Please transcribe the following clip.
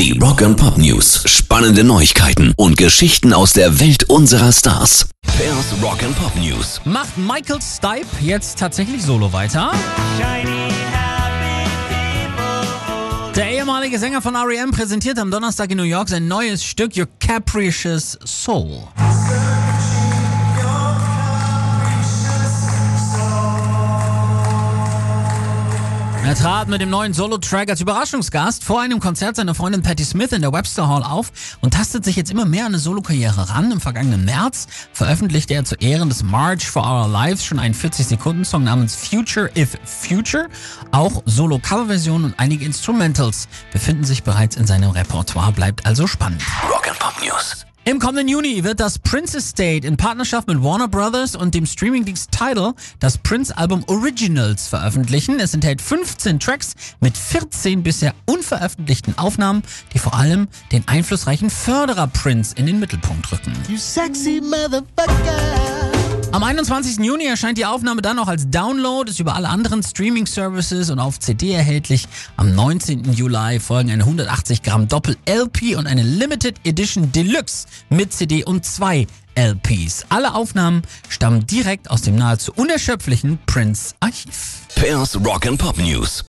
Die Rock and Pop News. Spannende Neuigkeiten und Geschichten aus der Welt unserer Stars. Pairs Rock and Pop News. Macht Michael Stipe jetzt tatsächlich solo weiter? Der ehemalige Sänger von R.E.M. präsentiert am Donnerstag in New York sein neues Stück Your Capricious Soul. Er trat mit dem neuen Solo-Track als Überraschungsgast vor einem Konzert seiner Freundin Patti Smith in der Webster Hall auf und tastet sich jetzt immer mehr an eine Solo-Karriere ran. Im vergangenen März veröffentlichte er zu Ehren des March for Our Lives schon einen 40-Sekunden-Song namens Future If Future. Auch Solo-Cover-Versionen und einige Instrumentals befinden sich bereits in seinem Repertoire. Bleibt also spannend. Rock and Pop News. Im kommenden Juni wird das Prince Estate in Partnerschaft mit Warner Brothers und dem Streamingdienst Tidal das Prince-Album Originals veröffentlichen. Es enthält 15 Tracks mit 14 bisher unveröffentlichten Aufnahmen, die vor allem den einflussreichen Förderer Prince in den Mittelpunkt rücken. You sexy motherfucker. Am 21. Juni erscheint die Aufnahme dann auch als Download, ist über alle anderen Streaming-Services und auf CD erhältlich. Am 19. Juli folgen eine 180 Gramm Doppel-LP und eine Limited Edition Deluxe mit CD und zwei LPs. Alle Aufnahmen stammen direkt aus dem nahezu unerschöpflichen Prince-Archiv. Pairs Rock and Pop News.